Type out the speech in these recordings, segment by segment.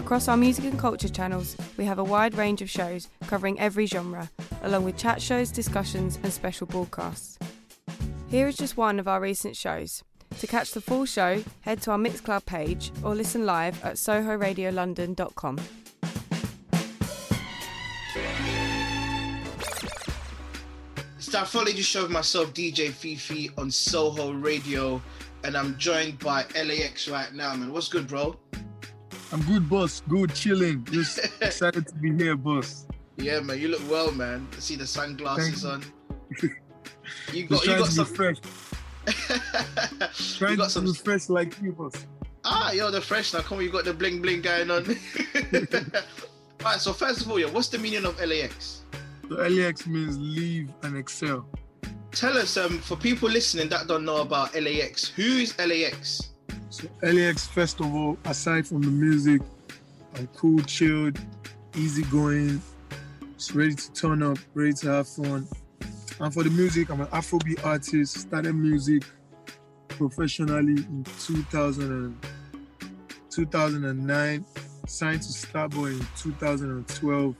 Across our music and culture channels, we have a wide range of shows covering every genre, along with chat shows, discussions, and special broadcasts. Here is just one of our recent shows. To catch the full show, head to our Mixcloud page or listen live at sohoradiolondon.com. It's that Folly just show of myself, DJ Fifi, on Soho Radio, and I'm joined by LAX right now, man. What's good, bro? I'm good, boss. Good, chilling. Just excited to be here, boss. Yeah, man. You look well, man. I see the sunglasses on. You got, you got some. fresh. you Trying got to some. be fresh like you, boss. Ah, you're the fresh now. Come on, you got the bling bling going on. Alright, so first of all, yeah, what's the meaning of LAX? So LAX means leave and excel. Tell us, um, for people listening that don't know about LAX, who is LAX? So LAX, all, aside from the music, I'm cool, chilled, easygoing, just ready to turn up, ready to have fun. And for the music, I'm an Afrobeat artist. Started music professionally in 2000 and, 2009. Signed to Starboy in 2012.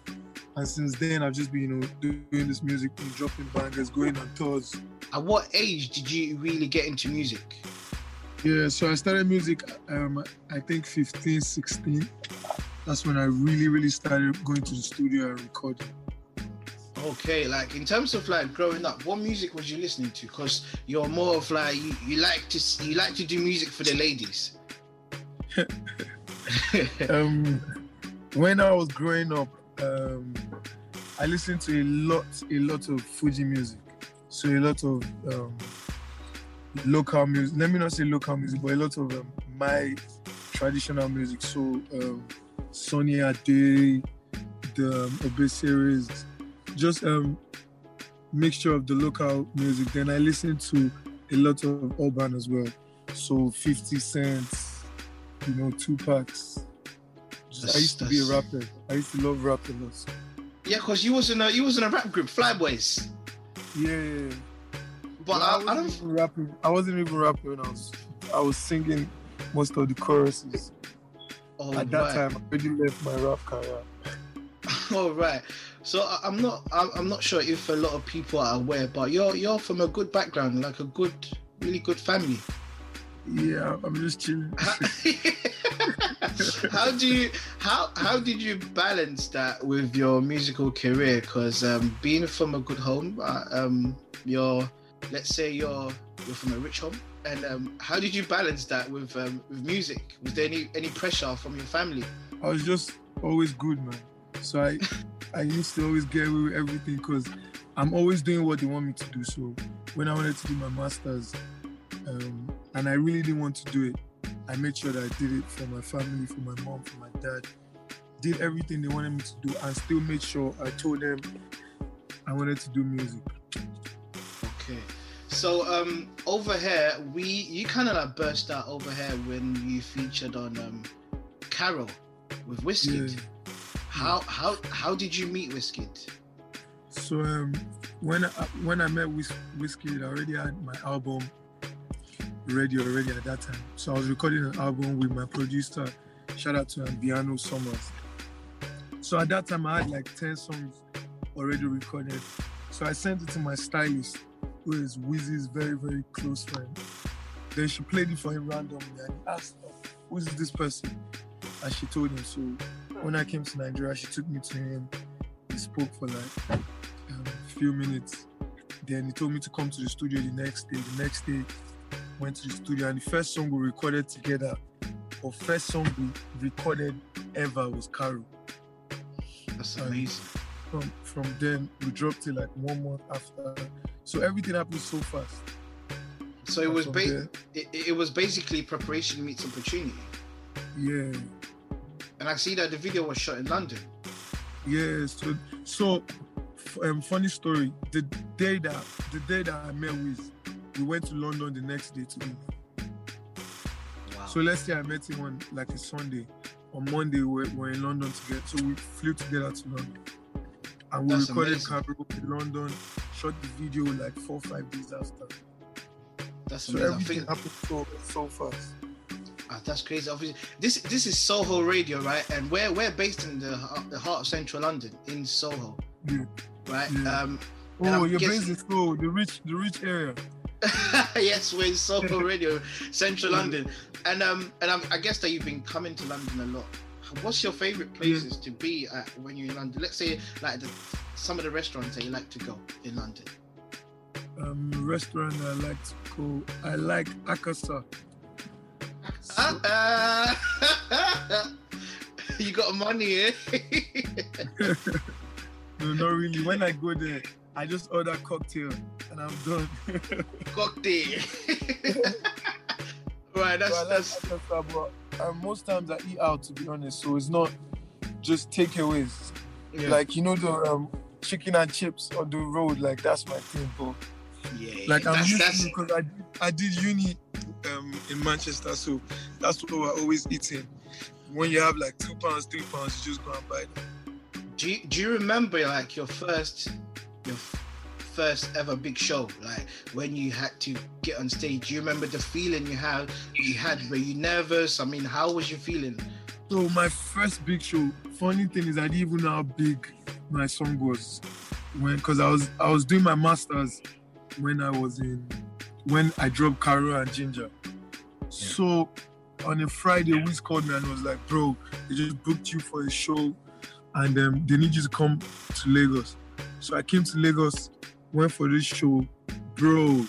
And since then, I've just been, you know, doing this music, been dropping bangers, going on tours. At what age did you really get into music? Yeah, so I started music, um, I think 15, 16. That's when I really, really started going to the studio and recording. Okay, like in terms of like growing up, what music was you listening to? Because you're more of like you, you like to you like to do music for the ladies. Um, when I was growing up, um, I listened to a lot, a lot of Fuji music. So a lot of um, local music. Let me not say local music, but a lot of um, my traditional music. So um, Sunny Ade, the um, Obe series, just um, mixture of the local music. Then I listen to a lot of urban as well. So 50 Cents, you know, Tupac's. Just, I used to be a rapper. I used to love rap a lot. So, Yeah, because you was in a you was in a rap group, Flyboys. yeah. But Well, I, I wasn't don't. even rapping. I wasn't even rapping when I was. I was singing most of the choruses. Oh, At that time, I already left my rap career. All right. So I- I'm not I'm I'm not sure if a lot of people are aware, but you're you're from a good background, like a good, really good family. Yeah, I'm just chilling. how do you how how did you balance that with your musical career? Because um, being from a good home, uh, um, you're let's say you're you're from a rich home, and um, how did you balance that with um, with music? Was there any any pressure from your family? I was just always good, man. So I, I used to always get away with everything because I'm always doing what they want me to do. So when I wanted to do my masters, um, and I really didn't want to do it, I made sure that I did it for my family, for my mom, for my dad. Did everything they wanted me to do, and still made sure I told them I wanted to do music. Okay. So um over here we you kind of like burst out over here when you featured on um Caro with Wizkid. Yeah. How how how did you meet Wizkid? So um, when I, when I met Whis- Wizkid, I already had my album ready already at that time. So I was recording an album with my producer. Shout out to Ambiano Summers. So at that time, I had like ten songs already recorded. So I sent it to my stylist, who is Wizzy's very very close friend. Then she played it for him randomly and he asked, her, "Who is this person?" And she told him. So when I came to Nigeria, she took me to him. We spoke for like um, few minutes. Then he told me to come to the studio the next day. The next day, went to the studio, and the first song we recorded together, or first song we recorded ever was Caro. That's amazing. From from then, we dropped it like one month after. So everything happened so fast. So it was ba- it, it was basically preparation meets opportunity. yeah. And I see that the video was shot in London. Yeah, so so um, funny story. The day that the day that I met with, we went to London the next day together. Wow. So let's say I met him on like a Sunday. On Monday we're, we're in London together. So we flew together to London. And we That's recorded amazing. In London, shot the video like four five days after. that's So amazing. Everything happened so so fast. ah, that's crazy. Obviously, this this is Soho Radio, right? And we're we're based in the heart- the heart of central London, in Soho, Yeah. right? Yeah. Um, Oh, I'm your guessing- base is so the rich the rich area. yes, we're in Soho Radio, Central London, and um, and um, I guess that you've been coming to London a lot. What's your favorite places to be at when you're in London? Let's say like the, some of the restaurants that you like to go in London. Um restaurant I like to go. I like Akasa. So- Uh, you got money, eh? no, not really. When I go there, I just order cocktail and I'm done. Cocktail. right, that's So like that's Akasa, but um, most times I eat out to be honest. So it's not just takeaways. yeah, Like you know the um, chicken and chips on the road. Like that's my thing, bro. yeah. Like I'm that's, used that's, to because I did, I did uni um, in Manchester, so that's what we're always eating. When you have like two pounds, three pounds, you just go and buy them. do you, do you remember like your first your first ever big show like when you had to get on stage do you remember the feeling you had you had were you nervous i mean how was you feeling So my first big show. Funny thing is, I didn't even know how big my song was when, because I was I was doing my masters when I was in when I dropped Caro and Ginger. So on a Friday, Wiz called me and was like, "Bro, they just booked you for a show, and um, they need you to come to Lagos." So I came to Lagos, went for this show, bro.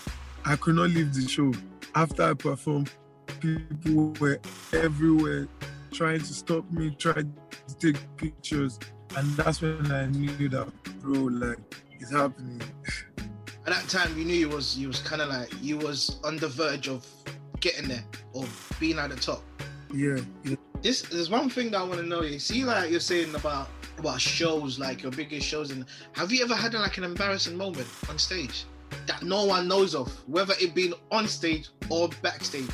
I could not leave the show after I performed. People were everywhere trying to stop me, trying to take pictures. And that's when I knew that, bro, like, it's happening. at that time you knew you was you was kind of like you was on the verge of getting there or being at the top Yeah, yeah. this there's one thing that i want to know you see like you're saying about about shows like your biggest shows and have you ever had like an embarrassing moment on stage that no one knows of whether it been on stage or backstage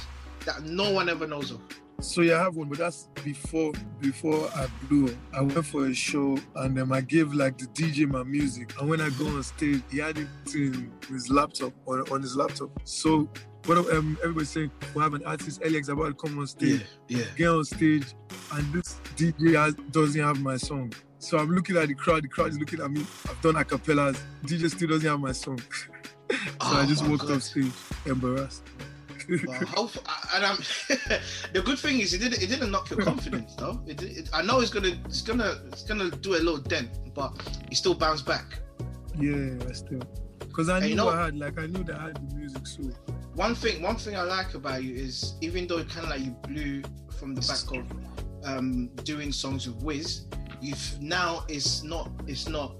that no one ever knows of So yeah, I have one, but that's before before I blew. I went for a show and um, I gave like the DJ my music. And when I go on stage, he had it in his laptop on, on his laptop. So what um, everybody's saying, we have an artist, Alex, about to come on stage. yeah get on stage and this DJ has, doesn't have my song. So I'm looking at the crowd, the crowd is looking at me. I've done acapellas. DJ still doesn't have my song. so Oh I just walked God. off stage embarrassed. And I'm, the good thing is it didn't it didn't knock your confidence though. It, it, I know it's gonna it's gonna it's gonna do a little dent, but it still bounced back. yeah, I still. Because I knew you know- I had, like, I knew that I had the music, so One thing one thing I like about you is even though it kind of like you blew from the back of um, doing songs with Wiz, you've now it's not it's not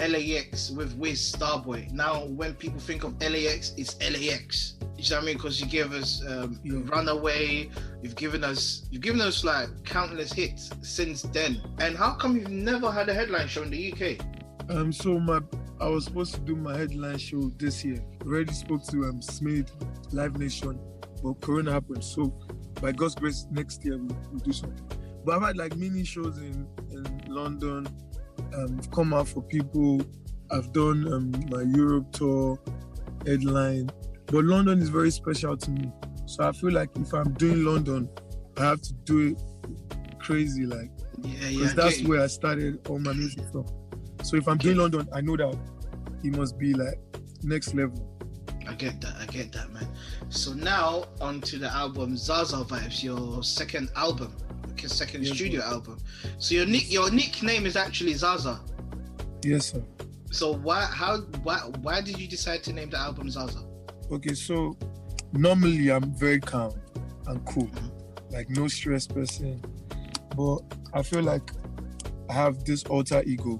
LAX with Wiz Starboy. Now when people think of LAX, it's LAX. You know what I mean? Because you gave us um, Yeah. Runaway, you've given us you've given us like countless hits since then. And how come you've never had a headline show in the UK? Um, so my I was supposed to do my headline show this year. Already spoke to um Smith, Live Nation, but Corona happened. So by God's grace, next year we'll, we'll do something. But I've had like mini shows in in London. Um, I've come out for people. I've done um, my Europe tour headline, but London is very special to me. So I feel like if I'm doing London, I have to do it crazy, like Yeah, yeah. because that's you. where I started all my music from. So if I'm doing London, I know that it must be like next level. I get that. I get that, man. So now on to the album Zaza Vibes, your second album, okay, second Yeah, studio album. So your nick, your nickname is actually Zaza. Yes, sir. So why, how, why, why did you decide to name the album Zaza? Okay, so normally I'm very calm and cool, like no stress person. But I feel like I have this alter ego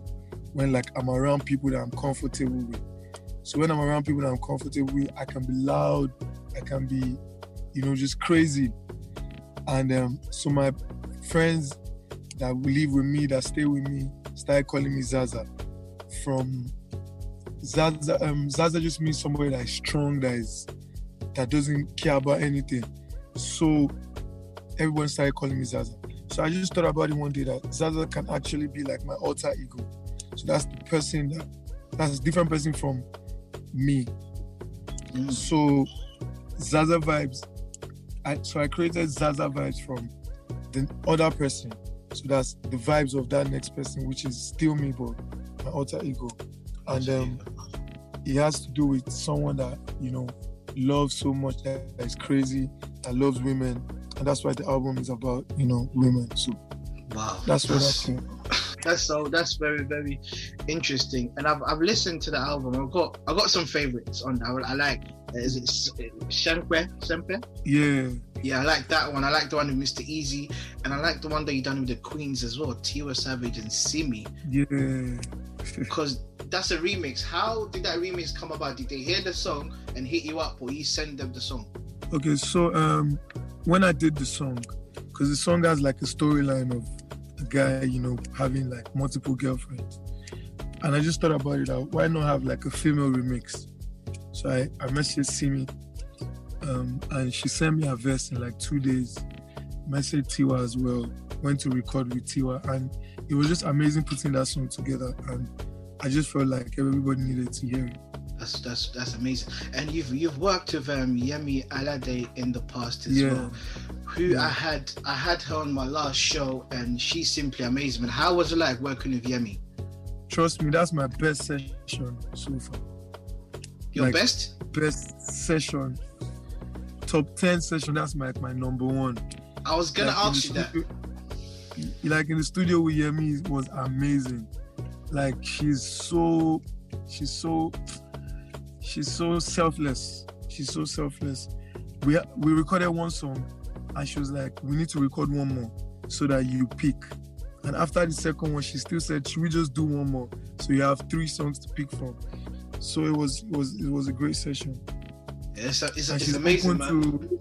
when like I'm around people that I'm comfortable with. So when I'm around people that I'm comfortable with, I can be loud, I can be, you know, just crazy. And um, so my friends that live with me, that stay with me, started calling me Zaza. From Zaza, um, Zaza just means somebody that is strong, that is that doesn't care about anything. So everyone started calling me Zaza. So I just thought about it one day that Zaza can actually be like my alter ego. So that's the person that that's a different person from me. Mm. So Zaza vibes. I, so I created Zaza vibes from the other person. So that's the vibes of that next person, which is still me, but my alter ego. And um, it has to do with someone that you know loves so much that is crazy, that loves women, and that's why the album is about you know women. So Wow. that's what I think. That's so that's very very interesting, and I've, I've listened to the album. I've got I got some favorites on that. I like is it Shankwe Sempe? Yeah, Yeah, I like that one. I like the one with Mr. Eazi, and I like the one that you done with the Queens as well, Tiwa Savage and Simi, yeah. because that's a remix. How did that remix come about? Did they hear the song and hit you up, or you send them the song? Okay, so um, when I did the song, because the song has like a storyline of a guy, you know, having like multiple girlfriends, and I just thought about it. Why not have like a female remix? So I I messaged Simi, um, and she sent me a verse in like two days. Messaged Tiwa as well. Went to record with Tiwa, and it was just amazing putting that song together. And I just felt like everybody needed to hear it. That's that's that's amazing. And you've you've worked with um, Yemi Alade in the past as Yeah. well. Who Yeah. I had I had her on my last show, and she's simply amazing. How was it like working with Yemi? Trust me, that's my best session so far. Your Like- best? best session, top 10 session, that's my, my number one. I was gonna Like, ask you that. Like in the studio with Yemi was amazing. Like she's so, she's so, she's so selfless. She's so selfless. We we recorded one song, and she was like, "We need to record one more so that you pick." And after the second one, she still said, "Should we just do one more so you have three songs to pick from?" So it was it was it was a great session. It's, it's, and it's she's amazing, open man. to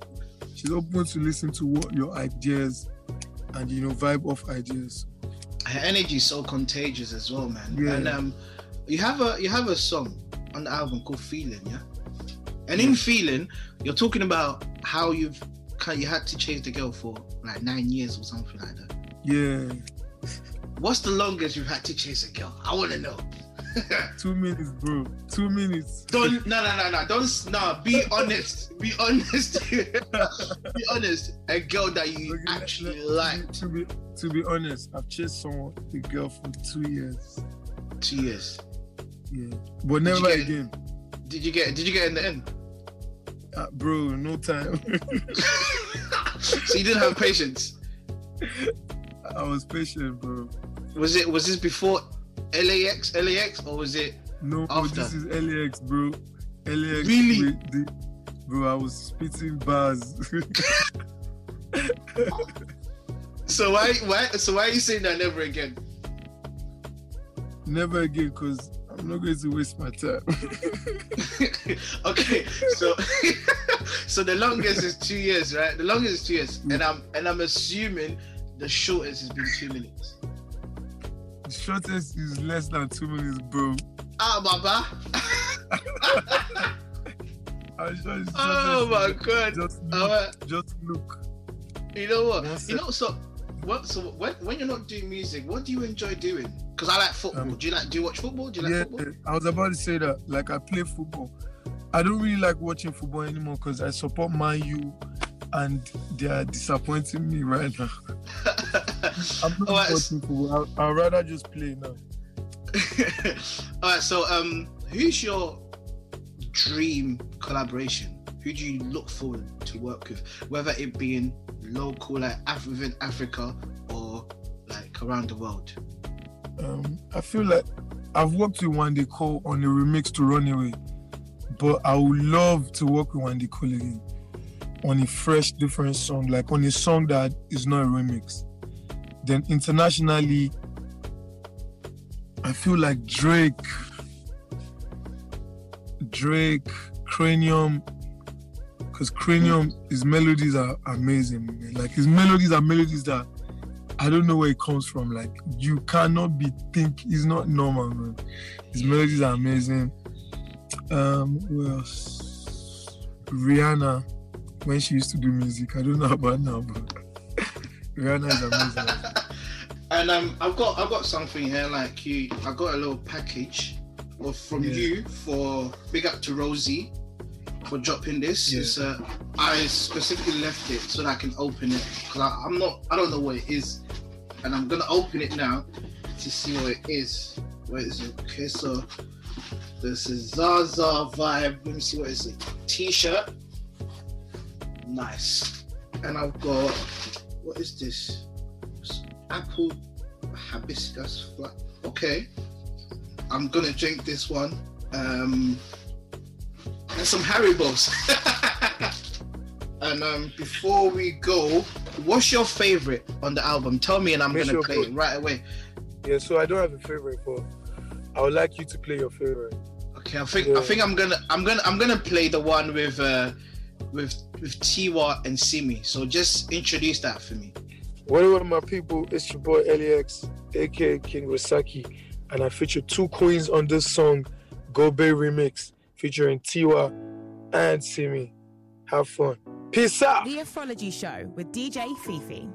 she's open to listen to what your ideas and you know vibe off ideas. Her energy is so contagious as well, man. Yeah. And um, you have a you have a song on the album called "Feeling," yeah. And in "Feeling," you're talking about how you've you had to chase the girl for like nine years or something like that. Yeah, What's the longest you've had to chase a girl? I want to know. two minutes, bro. Two minutes. Don't no no no no don't no be honest be honest be honest a girl that you Okay, actually liked To be to be honest, I've chased someone, a girl for two years. two years Yeah, but Did never again, did you get did you get in the end uh, bro. No time. so you didn't have patience I was patient, bro. was it was this before LAX LAX or was it No, After. this is LAX, bro. LAX. Really? the- bro, I was spitting bars. so why why so why are you saying that never again never again, cause I'm not going to waste my time. okay so so the longest is two years right the longest is two years mm. and I'm and I'm assuming the shortest has been two minutes shortest is less than two minutes, bro. ah baba sure oh my god Just look. Uh, just look. you know what One you know so what so when, when you're not doing music what do you enjoy doing because I like football Um, do you like do you watch football do you like yeah, football I was about to say that. Like, I play football. I don't really like watching football anymore because I support Man U, and they are disappointing me right now. I'm not football. I'd, I'd rather just play now. All right, so um, who's your dream collaboration? Who do you look forward to work with, whether it be in local, like Af- within Africa, or like around the world? Um, I feel like I've worked with Wande Coal on the remix to Runaway, but I would love to work with Wande Coal again on a fresh, different song, like on a song that is not a remix. Then internationally, I feel like Drake, Drake, Kranium, because Kranium, his melodies are amazing, man. Like his melodies are melodies that I don't know where it comes from. Like you cannot be think it's not normal, man. His melodies are amazing. Um, who else? Rihanna, when she used to do music. I don't know about now, but Rihanna is amazing. and um, I've got I've got something here. Like you, I got a little package of from Yeah. you for big up to Rosie for dropping this. Yeah. It's, uh, I specifically left it so that I can open it because I'm not I don't know what it is, and I'm gonna open it now to see what it is. Where is it? Okay, so this is Zaza vibe. Let me see what is it. T-shirt. Nice. And I've got what is this? Apple hibiscus flat. Okay. I'm gonna drink this one. Um and some Haribos. and um before we go, what's your favorite on the album? Tell me and I'm What's gonna your play it right away. Yeah, so I don't have a favorite, but I would like you to play your favorite. Okay, I think I think I'm gonna I'm gonna I'm gonna play the one with uh with with Tiwa and Simi. So just introduce that for me. What up, my people? It's your boy LEX, aka King Rosaki, and I feature two queens on this song, Gobe Remix, featuring Tiwa and Simi. Have fun. Peace out. The Astrology Show with DJ Fifi.